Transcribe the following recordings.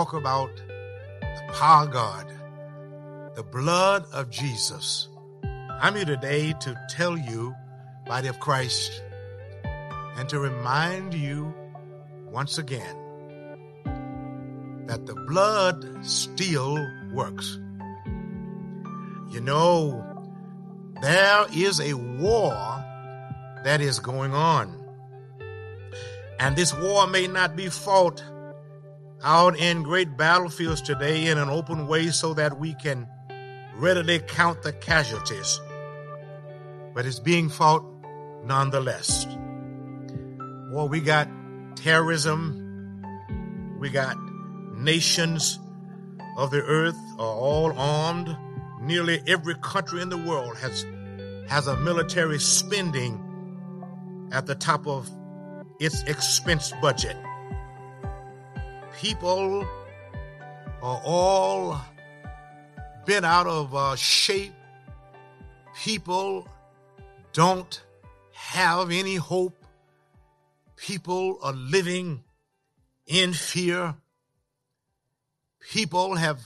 talk about the power of God, the blood of Jesus. I'm here today to tell you, body of Christ, and to remind you once again that the blood still works. You know, there is a war that is going on. And this war may not be fought out in great battlefields today in an open way so that we can readily count the casualties, but it's being fought nonetheless. Well, we got terrorism, we got nations of the earth are all armed. Nearly every country in the world has has a military spending at the top of its expense budget. People are all bent out of uh, shape. People don't have any hope. People are living in fear. People have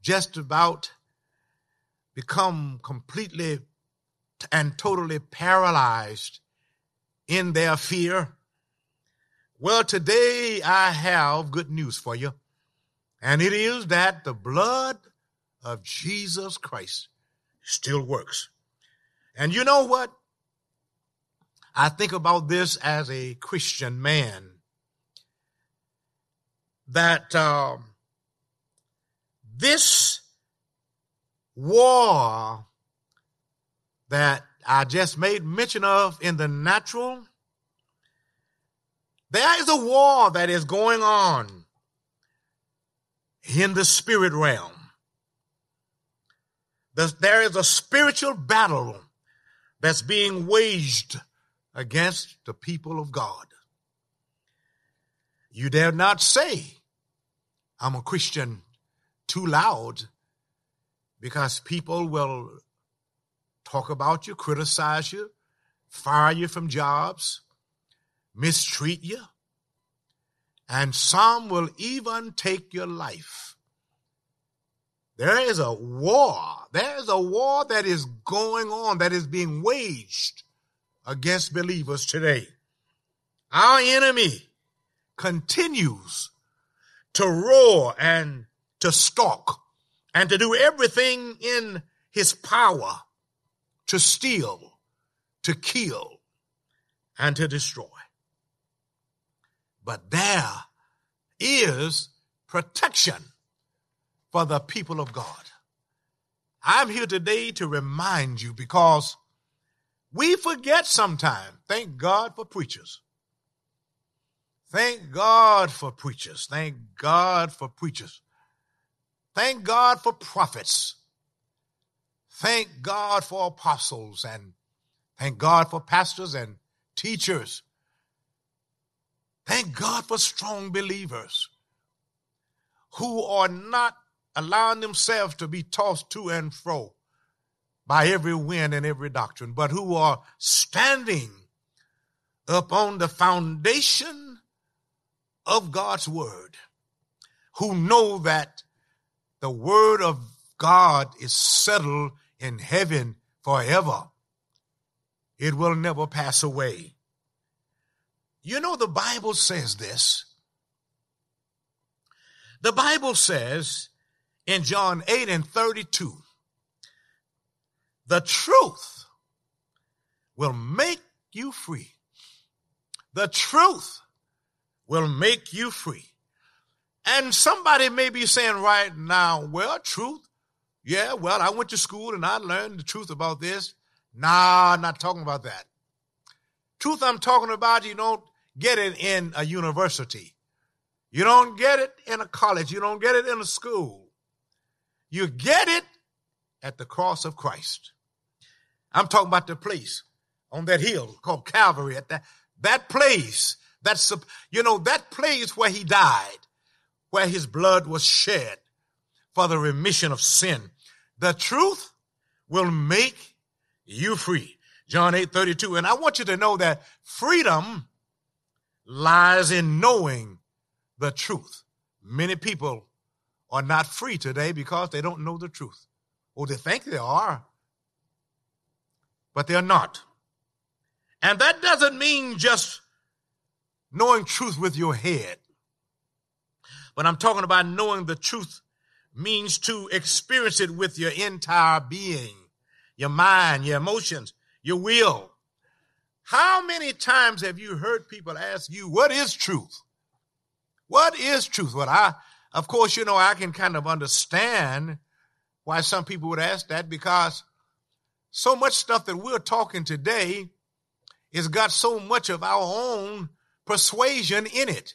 just about become completely and totally paralyzed in their fear? Well, today I have good news for you. And it is that the blood of Jesus Christ still works. And you know what? I think about this as a Christian man that uh, this war that I just made mention of in the natural, there is a war that is going on in the spirit realm. There is a spiritual battle that's being waged against the people of God. You dare not say, I'm a Christian too loud because people will talk about you, criticize you, fire you from jobs, mistreat you, and some will even take your life. There is a war. There is a war that is going on, that is being waged against believers today. Our enemy continues to roar and to stalk and to do everything in his power to steal, to kill, and to destroy. But there is protection for the people of God. I'm here today to remind you because we forget sometimes. Thank God for preachers. Thank God for preachers. Thank God for preachers. Thank God for prophets. Thank God for apostles and thank God for pastors and teachers. Thank God for strong believers who are not allowing themselves to be tossed to and fro by every wind and every doctrine, but who are standing upon the foundation of God's word, who know that the word of God is settled in heaven forever. It will never pass away. You know, the Bible says this. The Bible says in John 8 and 32, the truth will make you free. The truth will make you free. And somebody may be saying right now, well, truth, yeah, well, I went to school and I learned the truth about this. Nah, I'm not talking about that. Truth I'm talking about, you don't get it in a university. You don't get it in a college. You don't get it in a school. You get it at the cross of Christ. I'm talking about the place on that hill called Calvary at that, that place. That's, you know, that place where he died where his blood was shed for the remission of sin. The truth will make you free. John 8 32. And I want you to know that freedom lies in knowing the truth. Many people are not free today because they don't know the truth, or they think they are, but they're not. And that doesn't mean just knowing truth with your head, but I'm talking about knowing the truth means to experience it with your entire being, your mind, your emotions, your will. How many times have you heard people ask you, what is truth? What is truth? Well, I, of course, you know, I can kind of understand why some people would ask that because so much stuff that we're talking today has got so much of our own persuasion in it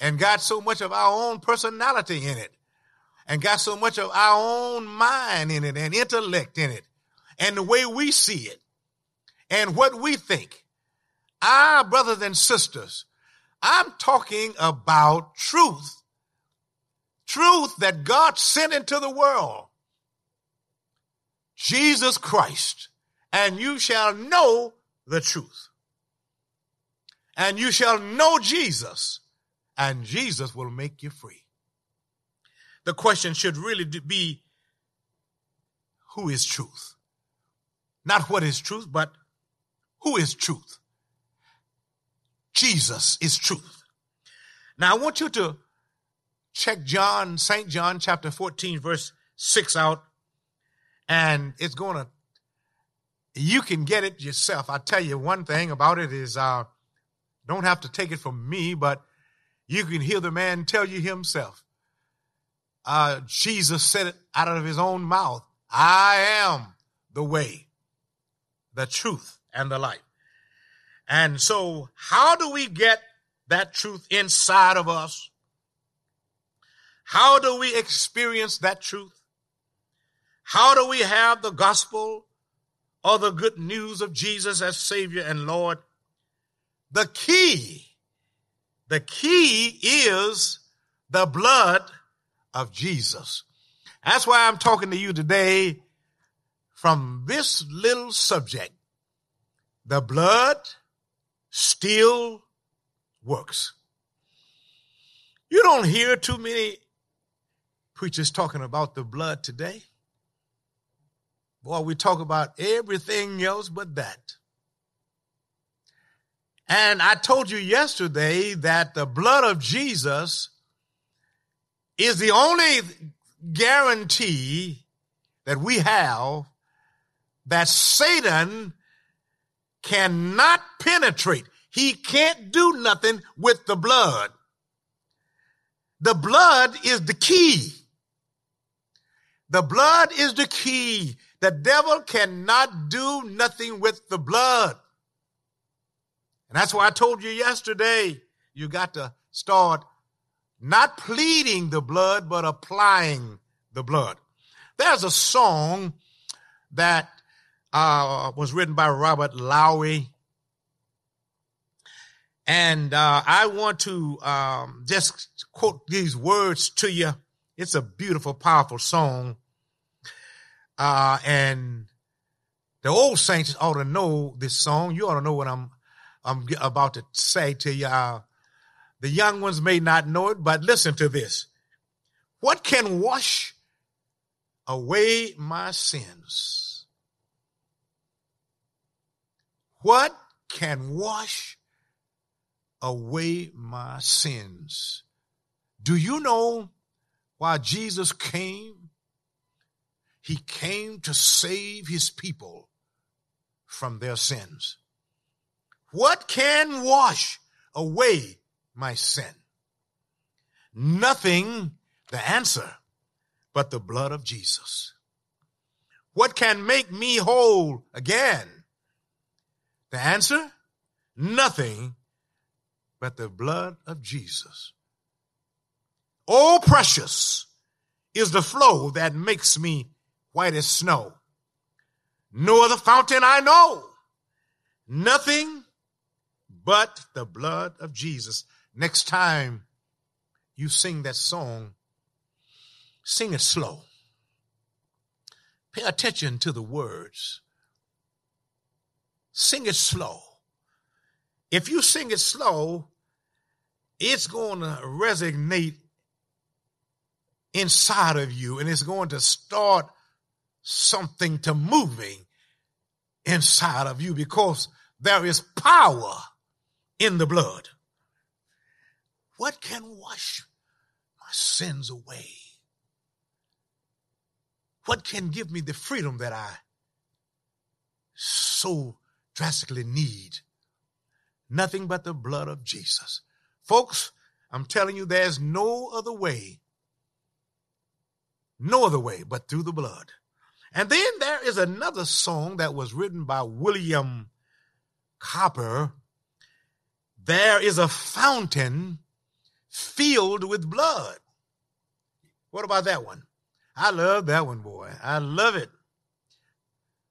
and got so much of our own personality in it and got so much of our own mind in it and intellect in it and the way we see it and what we think. Our brothers and sisters, I'm talking about truth. Truth that God sent into the world. Jesus Christ. And you shall know the truth. And you shall know Jesus. And Jesus will make you free. The question should really be who is truth? Not what is truth, but who is truth? Jesus is truth. Now I want you to check John, St. John chapter 14, verse 6 out, and it's gonna you can get it yourself. I tell you one thing about it is uh don't have to take it from me, but you can hear the man tell you himself. Uh Jesus said it out of his own mouth. I am the way, the truth, and the life. And so, how do we get that truth inside of us? How do we experience that truth? How do we have the gospel or the good news of Jesus as Savior and Lord? The key, the key is the blood of Jesus. That's why I'm talking to you today from this little subject. The blood still works. You don't hear too many preachers talking about the blood today. Boy, we talk about everything else but that. And I told you yesterday that the blood of Jesus is the only guarantee that we have that Satan cannot penetrate. He can't do nothing with the blood. The blood is the key. The blood is the key. The devil cannot do nothing with the blood. And that's why I told you yesterday, you got to start not pleading the blood, but applying the blood. There's a song that uh, was written by Robert Lowry. And uh, I want to um, just quote these words to you. It's a beautiful, powerful song. Uh, and the old saints ought to know this song. You ought to know what I'm I'm about to say to you. Uh, the young ones may not know it, but listen to this. What can wash away my sins? What can wash away my sins? Do you know why Jesus came? He came to save his people from their sins. What can wash away my sin? Nothing, the answer, but the blood of Jesus. What can make me whole again? The answer? Nothing but the blood of Jesus. Oh, precious is the flow that makes me white as snow. No other fountain I know. Nothing but the blood of Jesus. Next time you sing that song, sing it slow. Pay attention to the words. Sing it slow. if you sing it slow, it's going to resonate inside of you and it's going to start something to moving inside of you because there is power in the blood. What can wash my sins away? What can give me the freedom that I so drastically need? Nothing but the blood of Jesus. Folks, I'm telling you, there's no other way, no other way but through the blood. And then there is another song that was written by William Cowper. There is a fountain filled with blood. What about that one? I love that one, boy. I love it.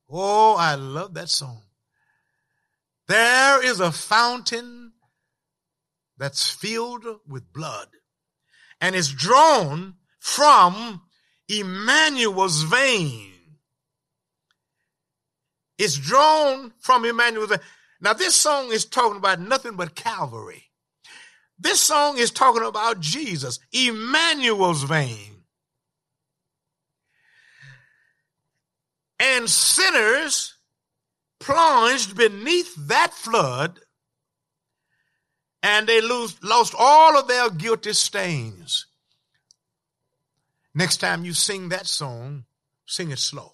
Oh, I love that song. There is a fountain that's filled with blood and is drawn from Emmanuel's vein. It's drawn from Emmanuel's vein. Now, this song is talking about nothing but Calvary. This song is talking about Jesus, Emmanuel's vein. And sinners plunged beneath that flood and they lose, lost all of their guilty stains. Next time you sing that song, sing it slow.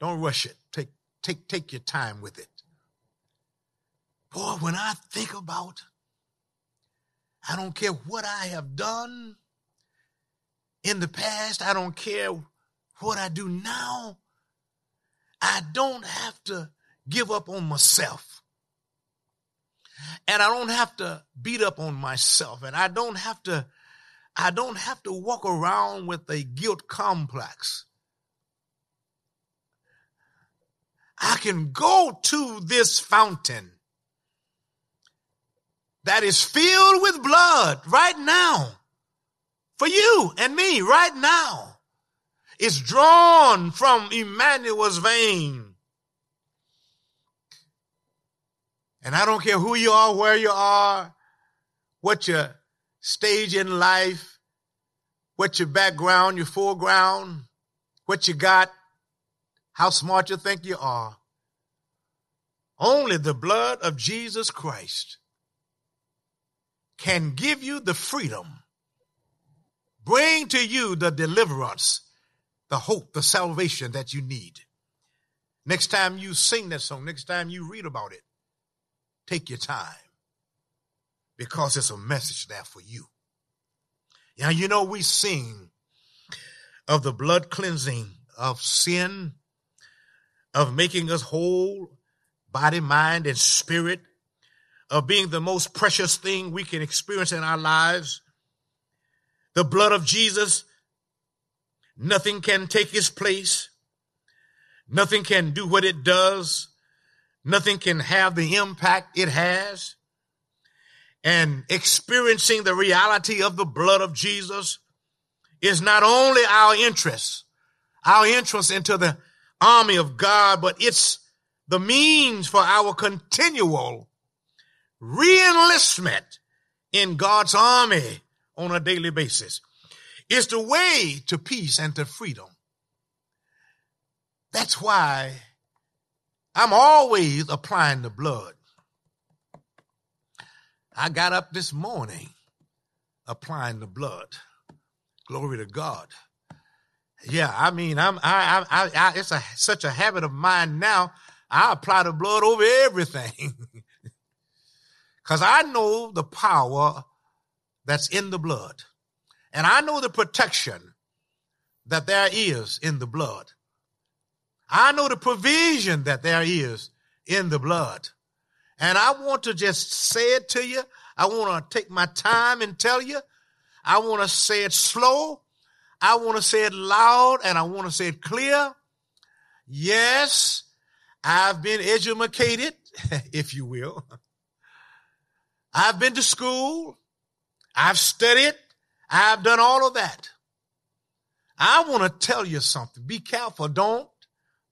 Don't rush it. Take, take, take your time with it. Boy, when I think about, I don't care what I have done in the past, I don't care what I do now, I don't have to give up on myself. And I don't have to beat up on myself. And I don't have to, I don't have to walk around with a guilt complex. I can go to this fountain that is filled with blood right now for you and me right now. It's drawn from Emmanuel's vein. And I don't care who you are, where you are, what your stage in life, what your background, your foreground, what you got, how smart you think you are. Only the blood of Jesus Christ can give you the freedom, bring to you the deliverance, the hope, the salvation that you need. Next time you sing that song, next time you read about it, take your time because it's a message there for you. Now, you know, we sing of the blood cleansing of sin, of making us whole, body, mind, and spirit, of being the most precious thing we can experience in our lives. The blood of Jesus, nothing can take its place. Nothing can do what it does. Nothing can have the impact it has. And experiencing the reality of the blood of Jesus is not only our interest, our entrance into the army of God, but it's the means for our continual reenlistment in God's army on a daily basis. It's the way to peace and to freedom. That's why I'm always applying the blood. I got up this morning applying the blood. Glory to God. Yeah, I mean, I'm, I, I, I, it's a, such a habit of mine now. I apply the blood over everything. Because I know the power that's in the blood. And I know the protection that there is in the blood. I know the provision that there is in the blood. And I want to just say it to you. I want to take my time and tell you. I want to say it slow. I want to say it loud and I want to say it clear. Yes, I've been educated, if you will. I've been to school. I've studied. I've done all of that. I want to tell you something. Be careful. Don't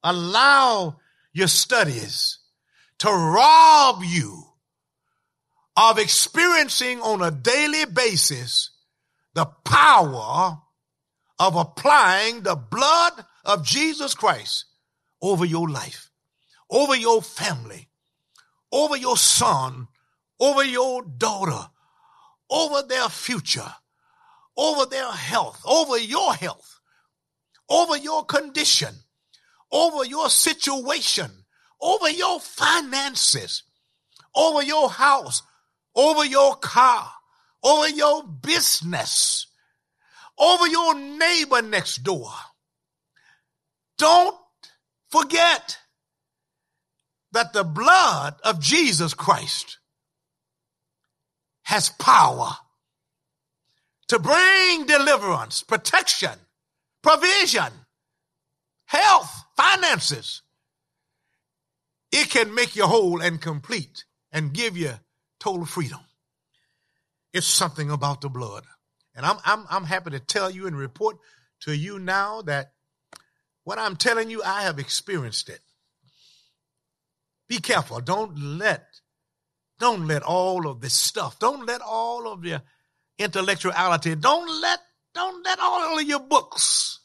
allow your studies to rob you of experiencing on a daily basis the power of applying the blood of Jesus Christ over your life, over your family, over your son, over your daughter, over their future, over their health, over your health, over your condition, over your situation, over your finances, over your house, over your car, over your business, over your neighbor next door. Don't forget that the blood of Jesus Christ has power to bring deliverance, protection, provision, health, finances. It can make you whole and complete and give you total freedom. It's something about the blood. And I'm, I'm, I'm happy to tell you and report to you now that what I'm telling you, I have experienced it. Be careful. Don't let, don't let all of this stuff, don't let all of your intellectuality, don't let, don't let all of your books,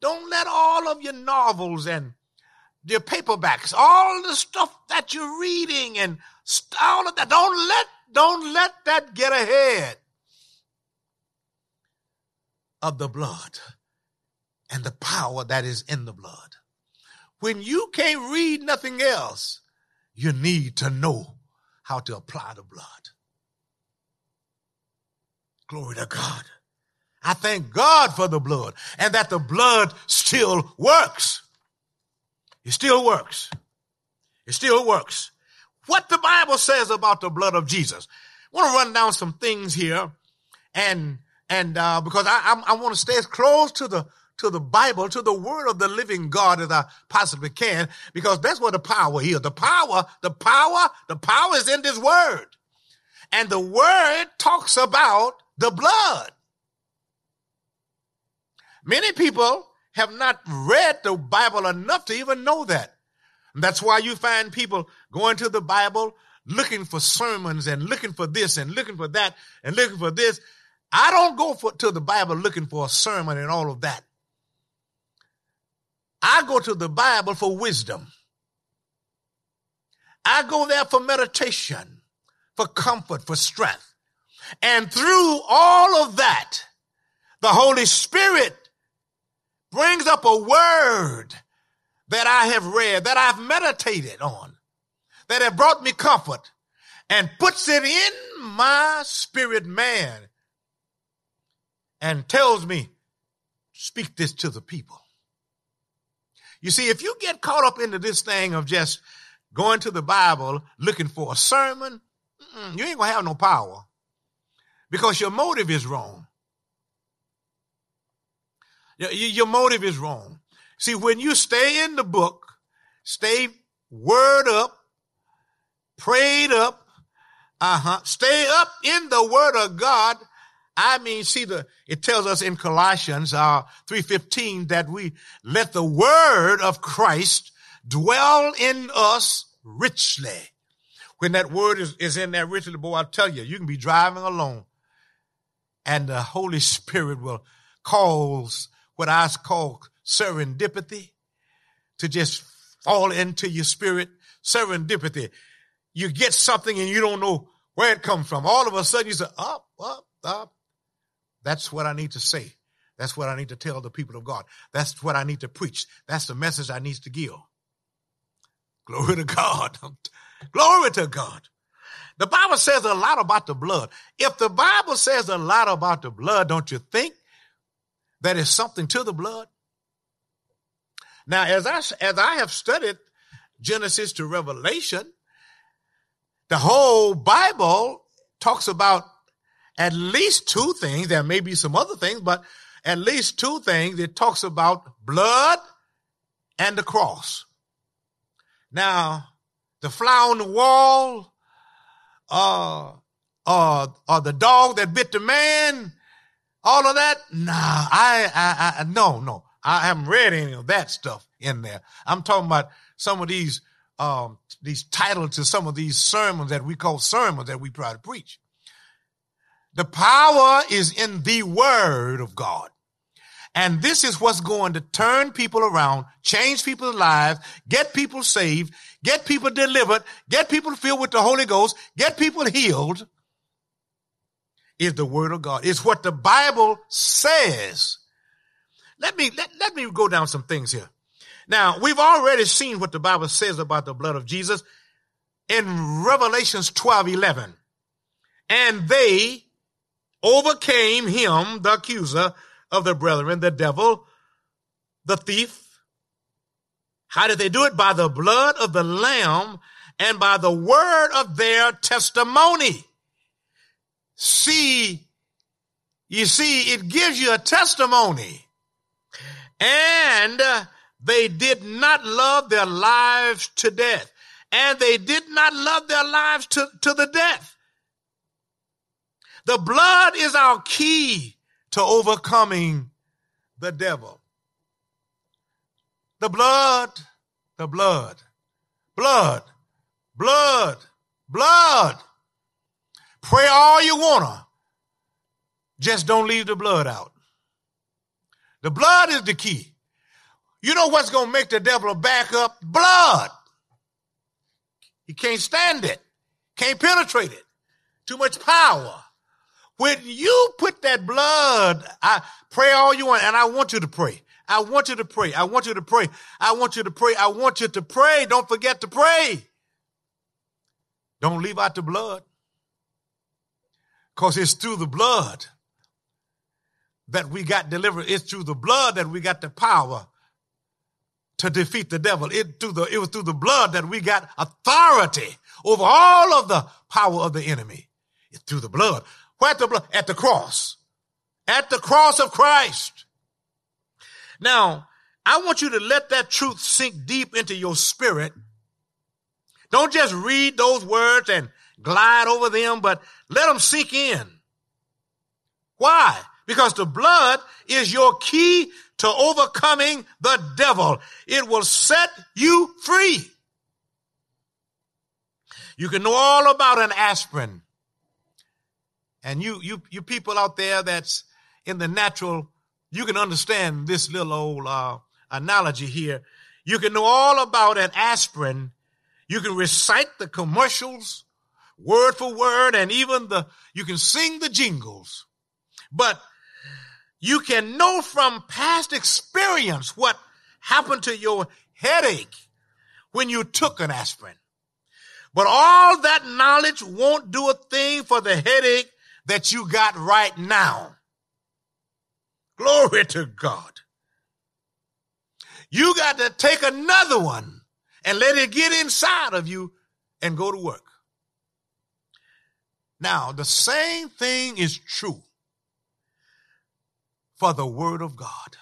don't let all of your novels and your paperbacks, all the stuff that you're reading and all of that, don't let, don't let that get ahead of the blood and the power that is in the blood. When you can't read nothing else, you need to know how to apply the blood. Glory to God. I thank God for the blood and that the blood still works. It still works. It still works. What the Bible says about the blood of Jesus. I want to run down some things here and and uh, because I, I, I want to stay as close to the to the Bible, to the word of the living God as I possibly can, because that's where the power is. The power, the power, the power is in this word. And the word talks about the blood. Many people have not read the Bible enough to even know that. And that's why you find people going to the Bible looking for sermons and looking for this and looking for that and looking for this. I don't go for, to the Bible looking for a sermon and all of that. I go to the Bible for wisdom. I go there for meditation, for comfort, for strength. And through all of that, the Holy Spirit brings up a word that I have read, that I've meditated on, that have brought me comfort and puts it in my spirit man and tells me, speak this to the people. You see, if you get caught up into this thing of just going to the Bible looking for a sermon, you ain't gonna have no power because your motive is wrong. Your, your motive is wrong. See, when you stay in the book, stay word up, prayed up, uh huh, stay up in the word of God, I mean, see the, it tells us in Colossians, uh, 3.15 that we let the word of Christ dwell in us richly. When that word is, is in there richly, boy, I'll tell you, you can be driving alone and the Holy Spirit will cause what I call serendipity to just fall into your spirit. Serendipity. You get something and you don't know where it comes from. All of a sudden you say, up, up, up, that's what I need to say. That's what I need to tell the people of God. That's what I need to preach. That's the message I need to give. Glory to God. Glory to God. The Bible says a lot about the blood. If the Bible says a lot about the blood, don't you think that is something to the blood? Now, as I, as I have studied Genesis to Revelation, the whole Bible talks about at least two things. There may be some other things, but at least two things. It talks about blood and the cross. Now, the fly on the wall, uh, uh, uh, the dog that bit the man, all of that. Nah, I, I, I, no, no. I haven't read any of that stuff in there. I'm talking about some of these um, these titles to some of these sermons that we call sermons that we try to preach. The power is in the word of God. And this is what's going to turn people around, change people's lives, get people saved, get people delivered, get people filled with the Holy Ghost, get people healed is the word of God. It's what the Bible says. Let me, let, let me go down some things here. Now, we've already seen what the Bible says about the blood of Jesus in Revelations 12, 11. And they overcame him, the accuser of the brethren, the devil, the thief. How did they do it? By the blood of the lamb and by the word of their testimony. See, you see, it gives you a testimony. And uh, they did not love their lives to death. And they did not love their lives to, to the death. The blood is our key to overcoming the devil. The blood, the blood, blood, blood, blood. Pray all you wanna. Just don't leave the blood out. The blood is the key. You know what's to make the devil back up? Blood. He can't stand it. Can't penetrate it. Too much power. When you put that blood, I pray all you want, and I want you to pray. I want you to pray. I want you to pray. I want you to pray. I want you to pray. Don't forget to pray. Don't leave out the blood. Because it's through the blood that we got delivered. It's through the blood that we got the power to defeat the devil. It, through the, it was through the blood that we got authority over all of the power of the enemy. It's through the blood. Where at the blood? At the cross. At the cross of Christ. Now, I want you to let that truth sink deep into your spirit. Don't just read those words and glide over them, but let them sink in. Why? Because the blood is your key to overcoming the devil. It will set you free. You can know all about an aspirin. And you, you, you people out there that's in the natural, you can understand this little old, uh, analogy here. You can know all about an aspirin. You can recite the commercials word for word and even the, you can sing the jingles. But you can know from past experience what happened to your headache when you took an aspirin. But all that knowledge won't do a thing for the headache that you got right now. Glory to God. You got to take another one and let it get inside of you and go to work. Now, the same thing is true for the word of God.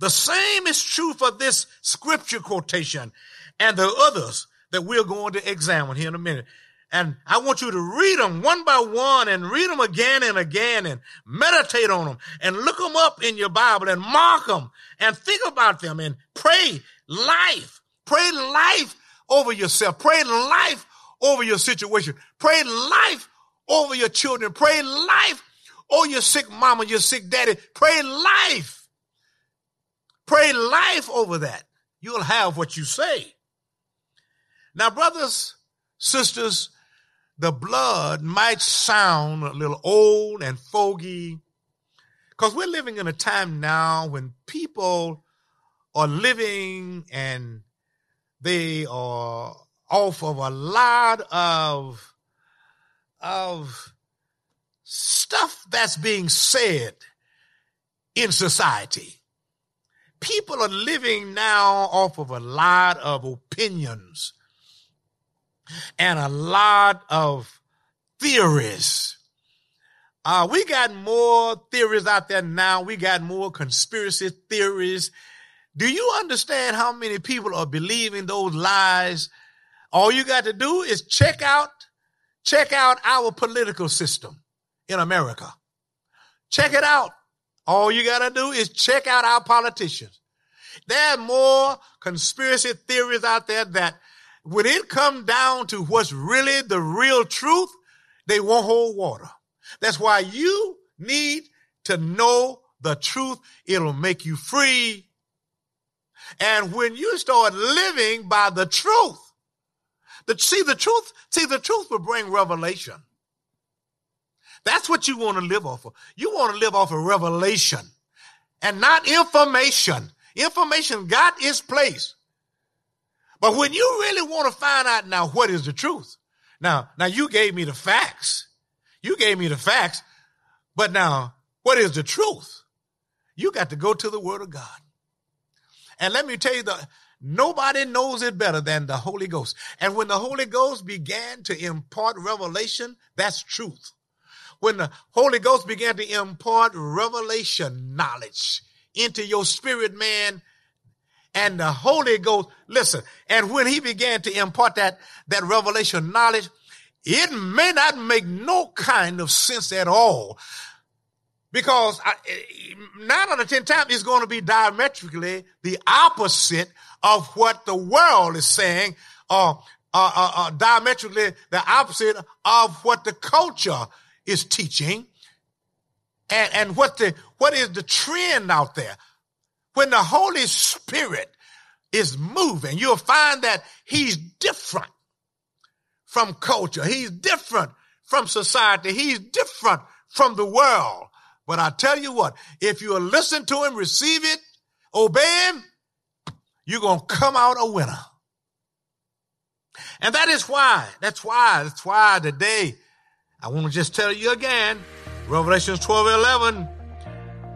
The same is true for this scripture quotation and the others that we're going to examine here in a minute. And I want you to read them one by one and read them again and again and meditate on them and look them up in your Bible and mark them and think about them and pray life. Pray life over yourself. Pray life over your situation. Pray life over your children. Pray life over your sick mama, your sick daddy. Pray life. Pray life over that. You'll have what you say. Now, brothers, sisters, the blood might sound a little old and foggy because we're living in a time now when people are living and they are off of a lot of, of stuff that's being said in society. People are living now off of a lot of opinions and a lot of theories. Uh, we got more theories out there now. We got more conspiracy theories. Do you understand how many people are believing those lies? All you got to do is check out, check out our political system in America. Check it out. All you got to do is check out our politicians. There are more conspiracy theories out there that when it come down to what's really the real truth, they won't hold water. That's why you need to know the truth. It'll make you free. And when you start living by the truth, the, see the truth, see the truth will bring revelation. That's what you want to live off of. You want to live off of revelation and not information. Information got its place. But when you really want to find out now what is the truth, now, now you gave me the facts. You gave me the facts. But now, what is the truth? You got to go to the word of God. And let me tell you the, nobody knows it better than the Holy Ghost. And when the Holy Ghost began to impart revelation, that's truth. When the Holy Ghost began to impart revelation knowledge into your spirit man, and the Holy Ghost, listen, and when he began to impart that, that revelation knowledge, it may not make no kind of sense at all. Because I, nine out of ten times it's going to be diametrically the opposite of what the world is saying, or uh, uh, uh, diametrically the opposite of what the culture is teaching, and, and what the what is the trend out there. When the Holy Spirit is moving, you'll find that he's different from culture. He's different from society. He's different from the world. But I tell you what, if you listen to him, receive it, obey him, you're going to come out a winner. And that is why, that's why, that's why today, I want to just tell you again, Revelations 12, 11,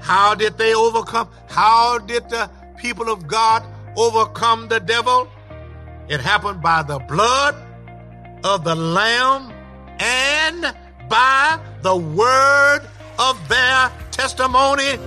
how did they overcome? How did the people of God overcome the devil? It happened by the blood of the Lamb and by the word of their testimony.